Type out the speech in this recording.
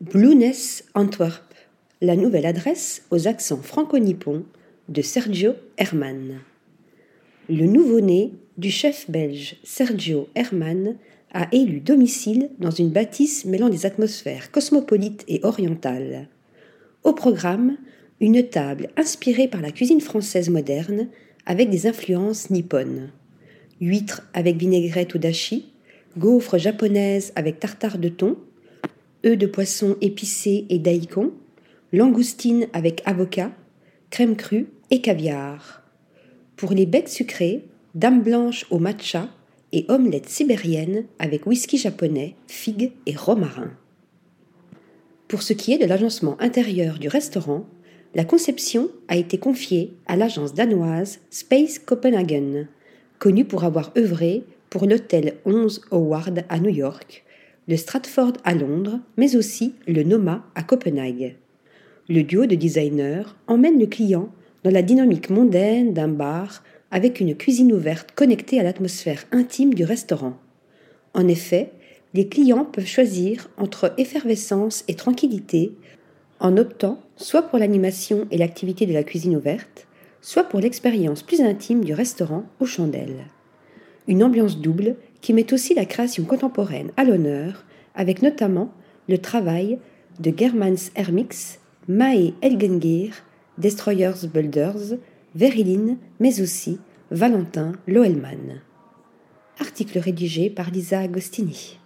Blueness Antwerp, la nouvelle adresse aux accents franco-nippons de Sergio Herman. Le nouveau-né du chef belge Sergio Herman a élu domicile dans une bâtisse mêlant des atmosphères cosmopolites et orientales. Au programme, une table inspirée par la cuisine française moderne avec des influences nippones. Huîtres avec vinaigrette ou dashi, gaufres japonaises avec tartare de thon, de poisson épicés et daikon, langoustine avec avocat, crème crue et caviar. Pour les becs sucrés, dame blanche au matcha et omelette sibérienne avec whisky japonais, figues et romarin. Pour ce qui est de l'agencement intérieur du restaurant, la conception a été confiée à l'agence danoise Space Copenhagen, connue pour avoir œuvré pour l'hôtel 11 Howard à New York, le Stratford à Londres, mais aussi le Noma à Copenhague. Le duo de designers emmène le client dans la dynamique mondaine d'un bar avec une cuisine ouverte connectée à l'atmosphère intime du restaurant. En effet, les clients peuvent choisir entre effervescence et tranquillité en optant soit pour l'animation et l'activité de la cuisine ouverte, soit pour l'expérience plus intime du restaurant aux chandelles. Une ambiance double qui met aussi la création contemporaine à l'honneur, avec notamment le travail de Germans Hermix, Mae Elgengir, Destroyers Builders, Verilyn, mais aussi Valentin Lohelmann. Article rédigé par Lisa Agostini.